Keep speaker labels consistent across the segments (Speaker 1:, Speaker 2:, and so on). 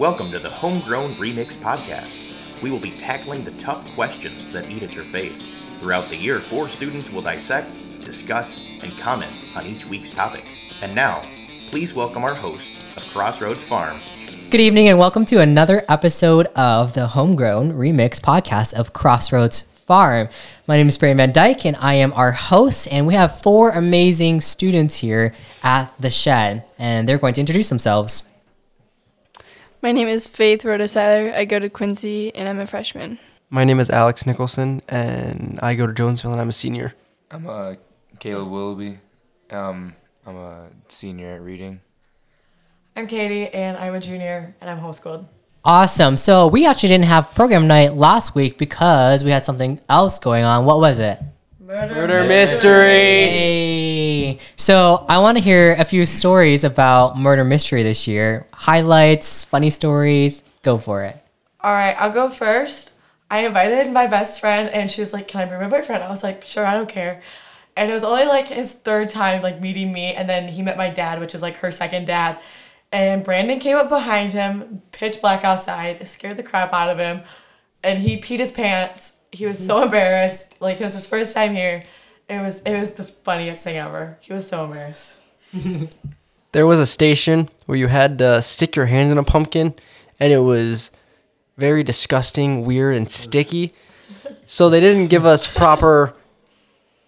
Speaker 1: Welcome to the Homegrown Remix Podcast. We will be tackling the tough questions that eat at your faith. Throughout the year, four students will dissect, discuss, and comment on each week's topic. And now, please welcome our host of Crossroads Farm.
Speaker 2: Good evening, and welcome to another episode of the Homegrown Remix Podcast of Crossroads Farm. My name is Barry Van Dyke, and I am our host. And we have four amazing students here at the shed, and they're going to introduce themselves.
Speaker 3: My name is Faith Rhoda Seiler. I go to Quincy and I'm a freshman.
Speaker 4: My name is Alex Nicholson, and I go to Jonesville, and I'm a senior.
Speaker 5: I'm uh, Caleb Willoughby. Um, I'm a senior at Reading.
Speaker 6: I'm Katie, and I'm a junior, and I'm homeschooled.
Speaker 2: Awesome. So we actually didn't have program night last week because we had something else going on. What was it?
Speaker 4: Murder mystery.
Speaker 2: Hey. So I want to hear a few stories about murder mystery this year. Highlights, funny stories. Go for it.
Speaker 6: All right, I'll go first. I invited my best friend, and she was like, "Can I bring my boyfriend?" I was like, "Sure, I don't care." And it was only like his third time like meeting me, and then he met my dad, which is like her second dad. And Brandon came up behind him, pitch black outside, scared the crap out of him, and he peed his pants. He was so embarrassed. Like it was his first time here. It was it was the funniest thing ever. He was so embarrassed.
Speaker 4: There was a station where you had to stick your hands in a pumpkin, and it was very disgusting, weird, and sticky. So they didn't give us proper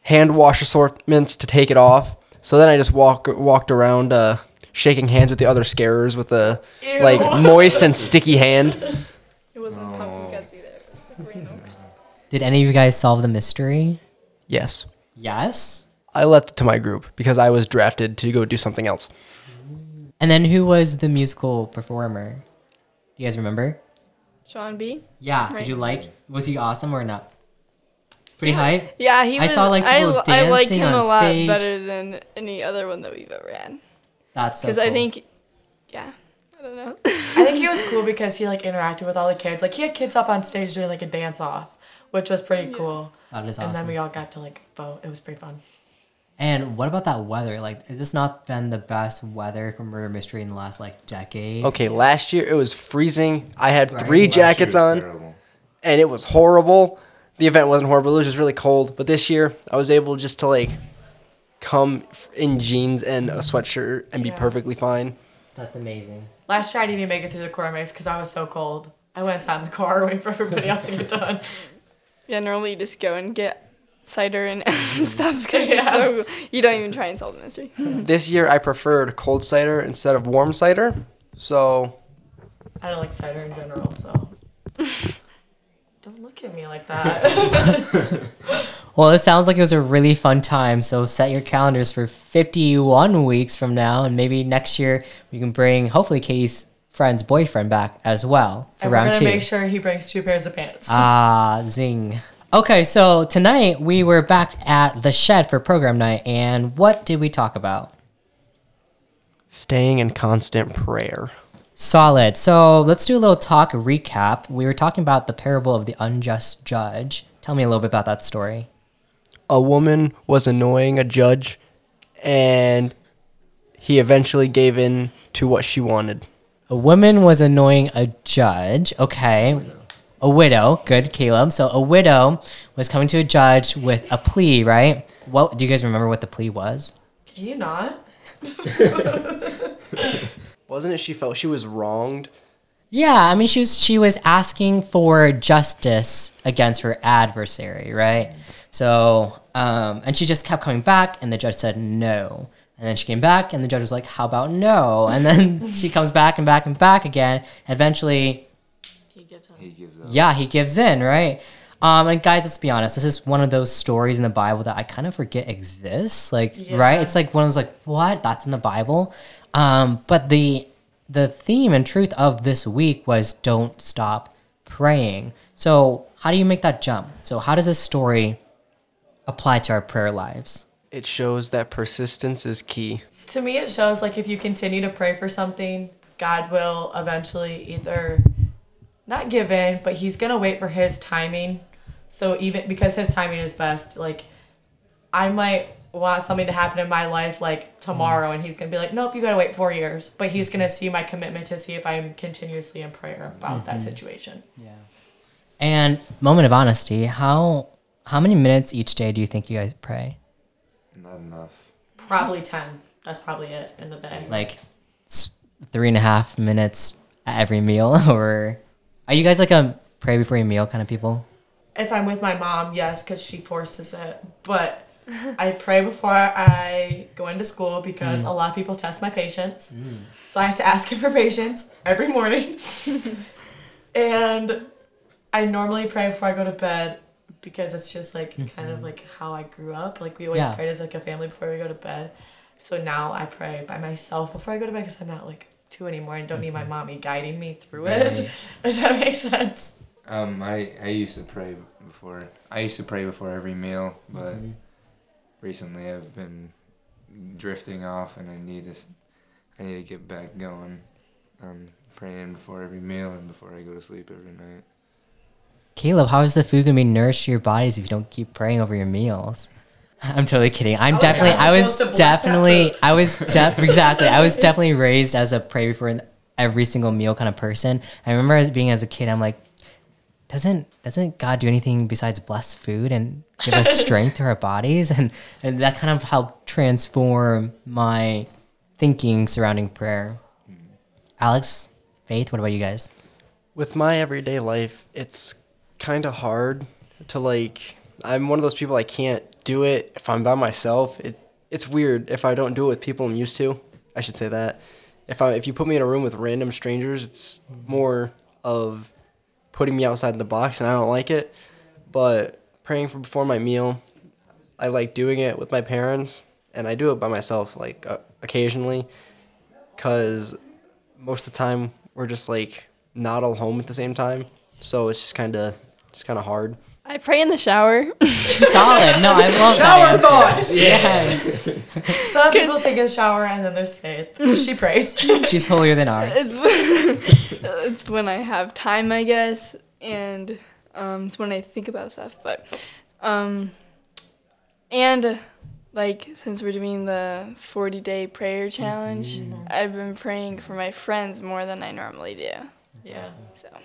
Speaker 4: hand wash assortments to take it off. So then I just walk walked around uh, shaking hands with the other scarers with a like moist and sticky hand.
Speaker 3: It wasn't pumpkin
Speaker 2: Did any of you guys solve the mystery?
Speaker 4: Yes,
Speaker 2: Yes.
Speaker 4: I left it to my group because I was drafted to go do something else.
Speaker 2: And then who was the musical performer? Do you guys remember?
Speaker 3: Sean B.
Speaker 2: Yeah. Did you like? Was he awesome or not? Pretty hype.
Speaker 3: Yeah, he
Speaker 2: I
Speaker 3: was.
Speaker 2: saw, like,
Speaker 3: I,
Speaker 2: people
Speaker 3: I liked
Speaker 2: dancing
Speaker 3: him a lot
Speaker 2: stage.
Speaker 3: better than any other one that we've ever had.
Speaker 2: That's so
Speaker 3: Because I think, yeah, I don't know.
Speaker 6: I think he was cool because he like interacted with all the kids. Like he had kids up on stage doing like a dance off, which was pretty cool.
Speaker 2: that is
Speaker 6: And then we all got to like vote. It was pretty fun.
Speaker 2: And what about that weather? Like, has this not been the best weather for murder mystery in the last like decade?
Speaker 4: Okay, last year it was freezing. I had
Speaker 2: Right.
Speaker 4: three
Speaker 2: Last
Speaker 4: jackets on, and it was horrible. The event wasn't horrible; it was just really cold. But this year, I was able just to like come in jeans and a sweatshirt and be perfectly fine.
Speaker 2: That's amazing.
Speaker 6: Last year I didn't even make it through the core mix because I was so cold. I went and sat in the car waiting for everybody else to get done.
Speaker 3: yeah, normally you just go and get cider and stuff because
Speaker 6: Yeah.
Speaker 3: so you don't even try and solve the mystery.
Speaker 4: This year, I preferred cold cider instead of warm cider. So
Speaker 6: I don't like cider in general, so don't look at me like that.
Speaker 2: Well, it sounds like it was a really fun time. So set your calendars for 51 weeks from now, and maybe next year we can bring hopefully Katie's friend's boyfriend back as well for
Speaker 6: and we're
Speaker 2: round
Speaker 6: gonna
Speaker 2: two.
Speaker 6: make sure he brings two pairs of pants.
Speaker 2: Ah, zing. Okay, so tonight we were back at the shed for program night, and what did we talk about?
Speaker 4: staying in constant prayer.
Speaker 2: Solid. So let's do a little talk recap. We were talking about the parable of the unjust judge. Tell me a little bit about that story.
Speaker 4: A woman was annoying a judge, and he eventually gave in to what she wanted.
Speaker 2: A woman was annoying a judge. Okay. A widow. Good, Caleb. So a widow was coming to a judge with a plea, right? What do you guys remember what the plea was?
Speaker 6: Can you not?
Speaker 4: Wasn't it she felt she was wronged?
Speaker 2: Yeah, I mean she was she was asking for justice against her adversary, right? So, um, and she just kept coming back, and the judge said no. And then she came back, and the judge was like, "How about no?" And then she comes back and back and back again. Eventually,
Speaker 6: He gives up.
Speaker 5: He gives up.
Speaker 2: yeah, he gives in, right? Um, and guys, let's be honest. This is one of those stories in the Bible that I kind of forget exists. Like, right? It's like one of those like, what? That's in the Bible. Um, but the the theme and truth of this week was don't stop praying. So, how do you make that jump? So, how does this story apply to our prayer lives?
Speaker 4: It shows that persistence is key.
Speaker 6: To me, it shows like if you continue to pray for something, God will eventually either not give in, but He's gonna wait for His timing. So even because His timing is best, like I might want something to happen in my life like tomorrow, and he's gonna be like, nope, you gotta wait four years. But he's gonna see my commitment to see if I'm continuously in prayer about that mm-hmm. situation.
Speaker 2: Yeah. And moment of honesty, how how many minutes each day do you think you guys pray?
Speaker 5: Not enough.
Speaker 6: Probably ten. That's probably it in the day.
Speaker 2: Like three and a half minutes at every meal, or are you guys like a pray before you meal kind of people?
Speaker 6: If I'm with my mom, yes, because she forces it. But I pray before I go into school because a lot of people test my patience. So I have to ask him for patience every morning. and I normally pray before I go to bed because it's just like kind of like how I grew up. Like we always
Speaker 2: Yeah.
Speaker 6: prayed as like a family before we go to bed. So now I pray by myself before I go to bed because I'm not like two anymore and don't need my mommy guiding me through it.
Speaker 2: Right.
Speaker 6: If that makes sense.
Speaker 5: Um, I I used to pray before. I used to pray before every meal, but
Speaker 2: Mm-hmm.
Speaker 5: Recently I've been drifting off, and I need to. s- I need to get back going. I'm praying before every meal and before I go to sleep every night.
Speaker 2: Caleb, how is the food gonna be nourished to your bodies if you don't keep praying over your meals? I'm totally kidding. I'm
Speaker 6: was
Speaker 2: definitely.
Speaker 6: not
Speaker 2: I was
Speaker 6: supposed to bless that
Speaker 2: definitely. I was def- exactly. I was definitely raised as a pray before every single meal kind of person. I remember as being as a kid, I'm like, doesn't doesn't God do anything besides bless food and give us strength to our bodies? And and that kind of helped transform my thinking surrounding prayer. Alex, Faith, what about you guys?
Speaker 4: with my everyday life, it's kind of hard to like. I'm one of those people I can't do it if I'm by myself. It it's weird if I don't do it with people I'm used to. I should say that. If I if you put me in a room with random strangers, it's mm-hmm. more of putting me outside the box, and I don't like it. But praying for before my meal, I like doing it with my parents, and I do it by myself like uh, occasionally, cause most of the time we're just like not all home at the same time, so it's just kind of it's kind of hard.
Speaker 3: I pray in the shower.
Speaker 2: Solid. No, I love
Speaker 6: Shower
Speaker 2: that.
Speaker 6: thoughts.
Speaker 2: answer. Yes.
Speaker 6: Some people take a shower and then there's Faith. She prays.
Speaker 2: She's holier than ours.
Speaker 3: it's, it's when I have time, I guess, and um, it's when I think about stuff. But um, and like since we're doing the 40 day prayer challenge, I've been praying for my friends more than I normally do.
Speaker 6: Yeah.
Speaker 3: So yeah.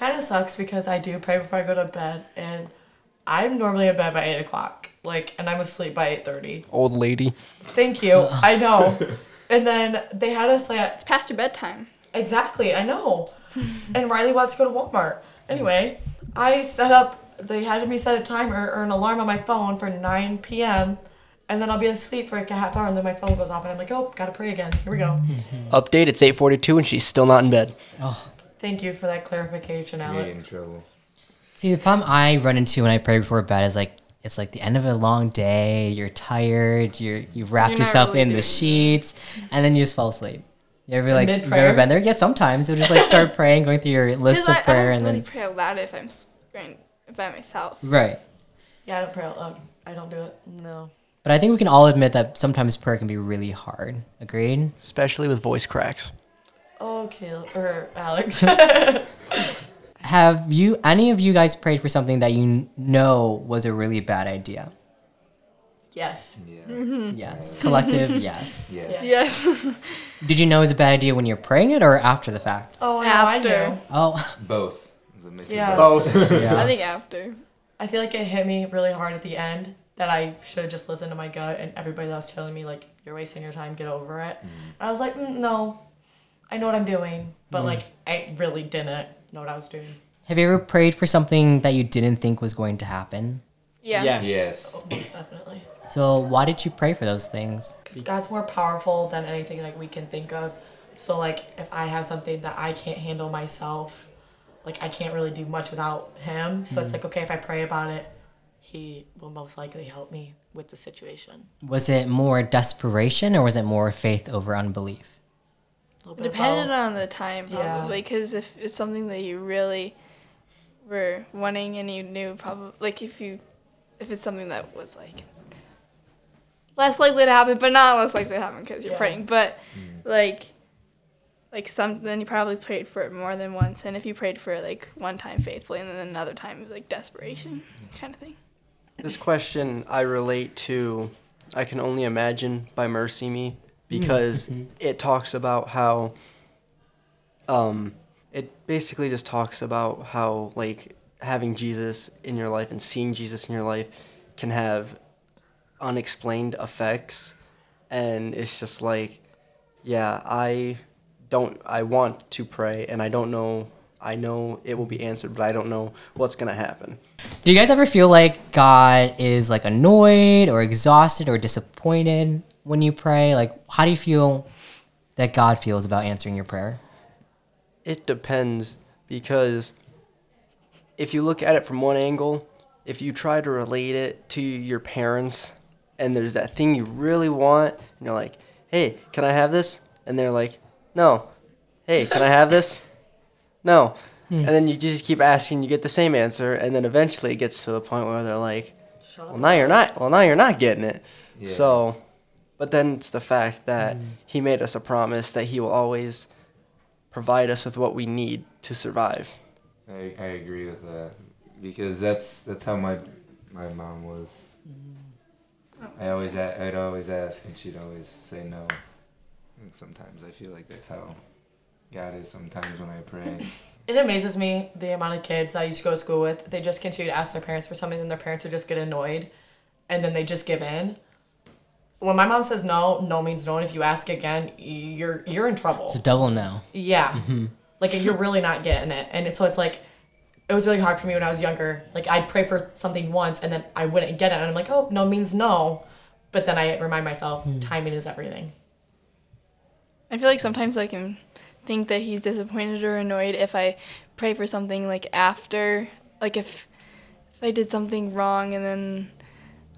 Speaker 6: Kind of sucks because I do pray before I go to bed, and I'm normally in bed by eight o'clock. Like, and I'm asleep by eight thirty.
Speaker 4: Old lady.
Speaker 6: Thank you. I know. And then they had us like
Speaker 3: It's past your bedtime.
Speaker 6: exactly. I know. And Riley wants to go to Walmart. Anyway, I set up. They had me set a timer or an alarm on my phone for 9 p.m. And then I'll be asleep for like a half hour, and then my phone goes off, and I'm like, oh, gotta pray again. Here we go.
Speaker 4: Update: It's 8:42 and she's still not in bed.
Speaker 6: Thank you for that clarification,
Speaker 5: Me in
Speaker 6: Alex.
Speaker 5: trouble.
Speaker 2: See, the problem I run into when I pray before bed is like it's like the end of a long day. You're tired. You're you've wrapped
Speaker 3: You're
Speaker 2: yourself
Speaker 3: really
Speaker 2: in the sheets, and then you just fall asleep. You ever like you
Speaker 6: mid-prayer?
Speaker 2: ever been there? Yeah, sometimes you'll just like start praying, going through your list of
Speaker 3: I,
Speaker 2: prayer,
Speaker 3: I
Speaker 2: and
Speaker 3: don't really
Speaker 2: then
Speaker 3: pray out loud if I'm s- going by myself.
Speaker 2: right.
Speaker 6: Yeah, I don't pray out loud. I don't do it. No.
Speaker 2: But I think we can all admit that sometimes prayer can be really hard. Agreed.
Speaker 4: Especially with voice cracks.
Speaker 6: Okay, or Alex.
Speaker 2: Have you any of you guys prayed for something that you know was a really bad idea?
Speaker 6: yes.
Speaker 5: Yeah.
Speaker 2: Yes. Collective. Yes.
Speaker 5: Yes.
Speaker 3: Yes.
Speaker 2: Did you know it was a bad idea when you're praying it or after the fact?
Speaker 6: Oh, no,
Speaker 3: After.
Speaker 6: I knew.
Speaker 2: Oh,
Speaker 5: Both. Is a mix of
Speaker 6: Yeah.
Speaker 5: both.
Speaker 4: Both.
Speaker 3: I think after.
Speaker 6: I feel like it hit me really hard at the end that I should have just listened to my gut and everybody that was telling me like you're wasting your time, get over it. And I was like, mm, no, I know what I'm doing, but mm. like I really didn't know what I was doing.
Speaker 2: Have you ever prayed for something that you didn't think was going to happen?
Speaker 3: Yeah.
Speaker 4: Yes.
Speaker 5: Yes.
Speaker 6: Oh, most definitely.
Speaker 2: So why did you pray for those things?
Speaker 6: Because God's more powerful than anything like we can think of. So like if I have something that I can't handle myself, like I can't really do much without Him. So it's mm. like okay if I pray about it, He will most likely help me with the situation.
Speaker 2: Was it more desperation or was it more faith over unbelief?
Speaker 6: A little bit of
Speaker 3: Depended
Speaker 6: both.
Speaker 3: on the time, probably. Because if it's something that you really were wanting and you knew, probably, like if you, if it's something that was like less likely to happen, but not less likely to happen because you're
Speaker 6: Yeah.
Speaker 3: praying, but mm. like, like some, then you probably prayed for it more than once. And if you prayed for it like one time faithfully and then another time like desperation mm. kind of thing.
Speaker 4: This question I relate to I Can Only Imagine by MercyMe because it talks about how um it basically just talks about how like having Jesus in your life and seeing Jesus in your life can have unexplained effects. And it's just like yeah, I don't I want to pray and I don't know I know it will be answered, but I don't know what's going to happen.
Speaker 2: Do you guys ever feel like God is like annoyed or exhausted or disappointed when you pray? Like, how do you feel that God feels about answering your prayer?
Speaker 4: It depends because if you look at it from one angle, if you try to relate it to your parents and there's that thing you really want and you're like, "Hey, can I have this?" and they're like, "No." "Hey, can I have this?" "No." Hmm. And then you just keep asking, you get the same answer, and then eventually it gets to the point where they're like, "Well, now you're not. Well, now you're not getting it."
Speaker 5: Yeah.
Speaker 4: So, but then it's the fact that mm. he made us a promise that he will always provide us with what we need to survive.
Speaker 5: I, I agree with that because that's that's how my my mom was. Mm. I always a- I'd always ask and she'd always say no. And sometimes I feel like that's how God is sometimes when I pray.
Speaker 6: It amazes me the amount of kids that I used to go to school with. They just continue to ask their parents for something, and their parents would just get annoyed, and then they just give in. When my mom says no, no means no, and if you ask again, you're you're in trouble.
Speaker 2: It's a double no.
Speaker 6: Yeah. Mm-hmm. Like you're really not getting it. And it's, so it's like it was really hard for me when I was younger. Like I'd pray for something once and then I wouldn't get it. And I'm like, oh, no means no. But then I remind myself, hmm. timing is everything.
Speaker 3: I feel like sometimes I can think that he's disappointed or annoyed if I pray for something like after, like if if I did something wrong and then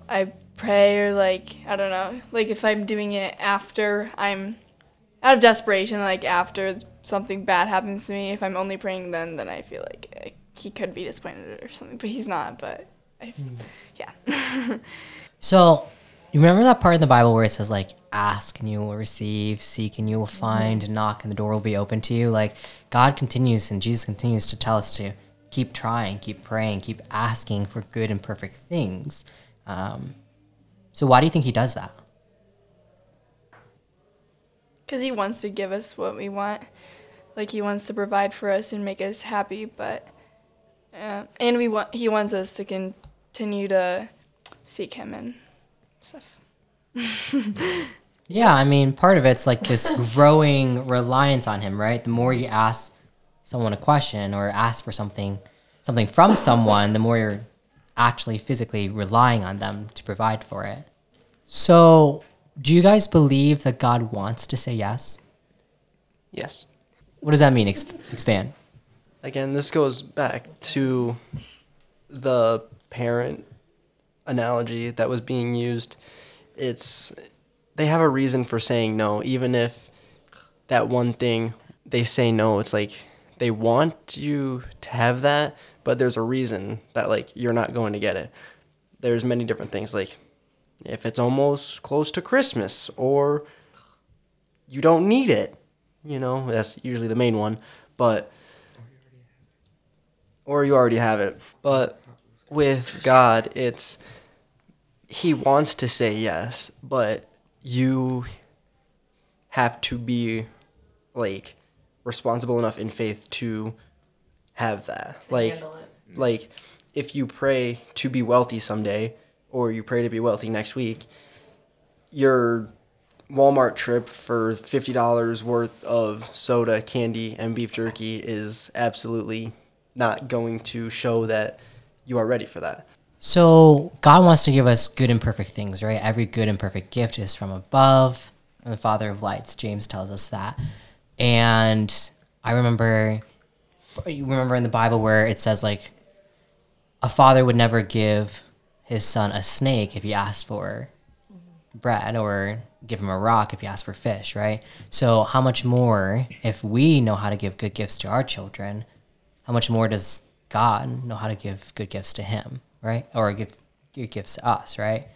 Speaker 3: I pray or like I don't know, like if I'm doing it after I'm out of desperation, like after something bad happens to me, if I'm only praying then, then I feel like he could be disappointed or something, but he's not. But I, mm. yeah.
Speaker 2: So, you remember that part in the Bible where it says like, "Ask and you will receive, seek and you will mm-hmm. find, knock and the door will be open to you." Like God continues and Jesus continues to tell us to keep trying, keep praying, keep asking for good and perfect things. Um, so, why do you think He does that?
Speaker 3: Because he wants to give us what we want. Like he wants to provide for us and make us happy, but uh, and we want he wants us to continue to seek him and stuff.
Speaker 2: Yeah, I mean, part of it's like this growing reliance on him, right? The more you ask someone a question or ask for something, something from someone, the more you're actually physically relying on them to provide for it. So, do you guys believe that God wants to say yes?
Speaker 4: Yes.
Speaker 2: What does that mean? Ex- expand.
Speaker 4: Again, this goes back to the parent analogy that was being used. It's they have a reason for saying no, even if that one thing they say no, it's like they want you to have that, but there's a reason that like you're not going to get it. There's many different things like if it's almost close to Christmas or you don't need it. You know, that's usually the main one, but or you already have it. But with God, it's he wants to say yes, but you have to be like responsible enough in faith to have that. Like
Speaker 6: handle it. Mm.
Speaker 4: like if you pray to be wealthy someday or you pray to be wealthy next week, your Walmart trip for $50 worth of soda, candy, and beef jerky is absolutely not going to show that you are ready for that.
Speaker 2: So, God wants to give us good and perfect things, right? Every good and perfect gift is from above, from the Father of lights. James tells us that. And I remember, you remember in the Bible where it says, like, a father would never give his son a snake if he asked for bread or give him a rock if he asked for fish, right? So, how much more if we know how to give good gifts to our children? How much more does God know how to give good gifts to him, right? Or give good gifts to us, right?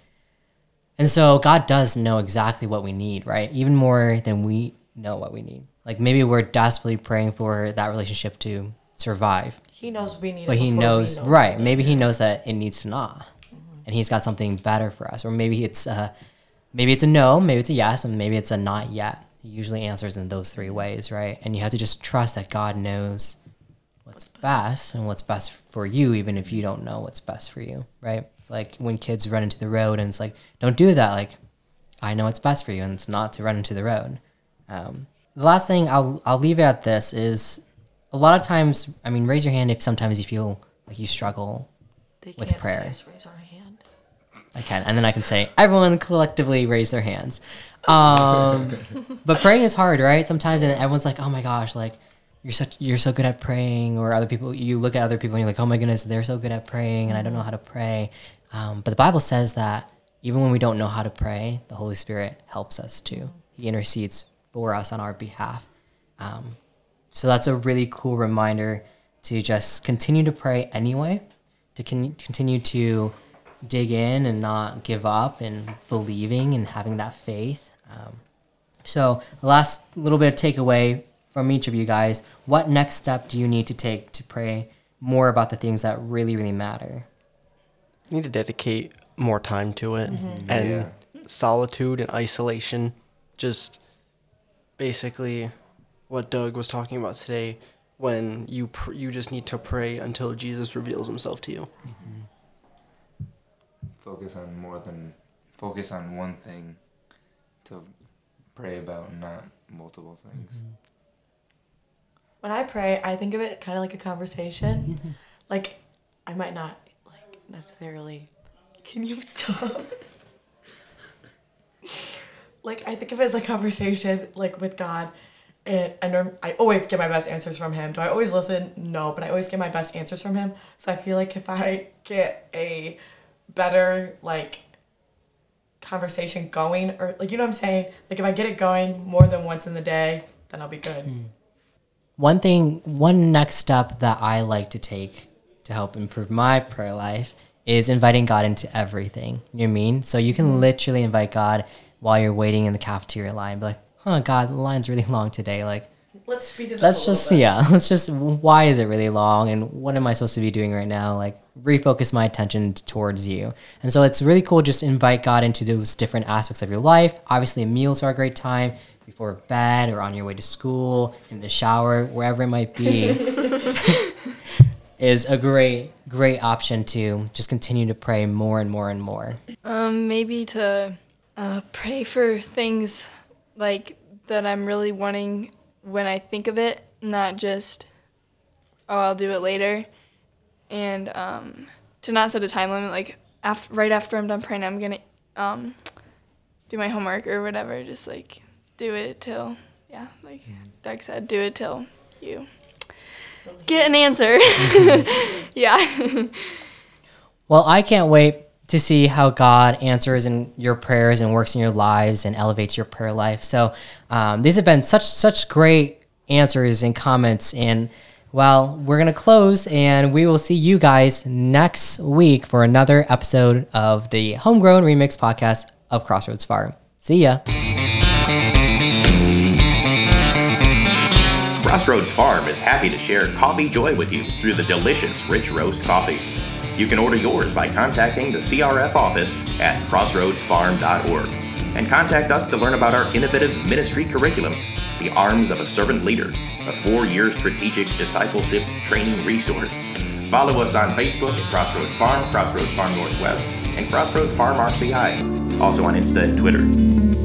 Speaker 2: And so God does know exactly what we need, right? Even more than we know what we need. Like maybe we're desperately praying for that relationship to survive,
Speaker 6: He knows we need
Speaker 2: but
Speaker 6: it. But he
Speaker 2: knows,
Speaker 6: know
Speaker 2: right? Maybe he knows that it needs to not. and He's got something better for us. Or maybe it's a, maybe it's a no, maybe it's a yes, and maybe it's a not yet. He usually answers in those three ways, right? And you have to just trust that God knows what's best and what's best for you, even if you don't know what's best for you, right? It's like when kids run into the road and it's like, don't do that. Like, I know what's best for you, and it's not to run into the road. Um, the last thing I'll I'll leave at this is a lot of times. I mean, raise your hand if sometimes you feel like you struggle.
Speaker 6: They
Speaker 2: With
Speaker 6: can't
Speaker 2: prayer.
Speaker 6: see us raise our hand.
Speaker 2: I can, and then I can say everyone collectively raise their hands. Um, but praying is hard, right? Sometimes, and everyone's like, "Oh my gosh, like you're such you're so good at praying," or other people. You look at other people and you're like, "Oh my goodness, they're so good at praying, and I don't know how to pray." Um, but the Bible says that even when we don't know how to pray, the Holy Spirit helps us too. He intercedes for us on our behalf. Um, so that's a really cool reminder to just continue to pray anyway, to con- continue to dig in and not give up and believing and having that faith. Um, so, last little bit of takeaway from each of you guys what next step do you need to take to pray more about the things that really, really matter?
Speaker 4: You need to dedicate more time to it and
Speaker 5: Yeah.
Speaker 4: solitude and isolation just basically what Doug was talking about today when you pr- you just need to pray until Jesus reveals himself to you. Mm-hmm.
Speaker 5: Focus on more than focus on one thing to pray about, not multiple things. Mm-hmm.
Speaker 6: When I pray, I think of it kind of like a conversation. Mm-hmm. Like, I might not like necessarily. Can you stop? like, I think of it as a conversation, like with God, and I always get my best answers from Him. Do I always listen? No, but I always get my best answers from Him. So I feel like if I get a better like conversation going, or like you know what I'm saying, like if I get it going more than once in the day, then I'll be good. Hmm.
Speaker 2: One thing, one next step that I like to take to help improve my prayer life is inviting God into everything. You know what I mean? So you can mm-hmm. literally invite God while you're waiting in the cafeteria line. Be like, huh, God, the line's really long today. Like,
Speaker 6: Let's speed it
Speaker 2: let's
Speaker 6: up. a little
Speaker 2: just,
Speaker 6: bit.
Speaker 2: yeah, let's just, why is it really long? And what am I supposed to be doing right now? Like, refocus my attention towards you. And so it's really cool just invite God into those different aspects of your life. Obviously, meals are a great time before bed or on your way to school, in the shower, wherever it might be. is a great, great option to just continue to pray more and more and more.
Speaker 3: Um, maybe to uh, pray for things like that I'm really wanting when I think of it, not just oh I'll do it later, and um, to not set a time limit. Like after right after I'm done praying, I'm gonna um, do my homework or whatever. Just like do it till yeah, like Doug said, do it till you get an answer. yeah.
Speaker 2: Well, I can't wait to see how God answers in your prayers and works in your lives and elevates your prayer life. So um, these have been such such great answers and comments. And well, we're gonna close, and we will see you guys next week for another episode of the Homegrown Remix podcast of Crossroads Farm. See ya.
Speaker 1: Crossroads Farm is happy to share coffee joy with you through the delicious Rich Roast coffee. You can order yours by contacting the CRF office at crossroadsfarm.org and contact us to learn about our innovative ministry curriculum, The Arms of a Servant Leader, a four year strategic discipleship training resource. Follow us on Facebook at Crossroads Farm, Crossroads Farm Northwest, and Crossroads Farm RCI, also on Insta and Twitter.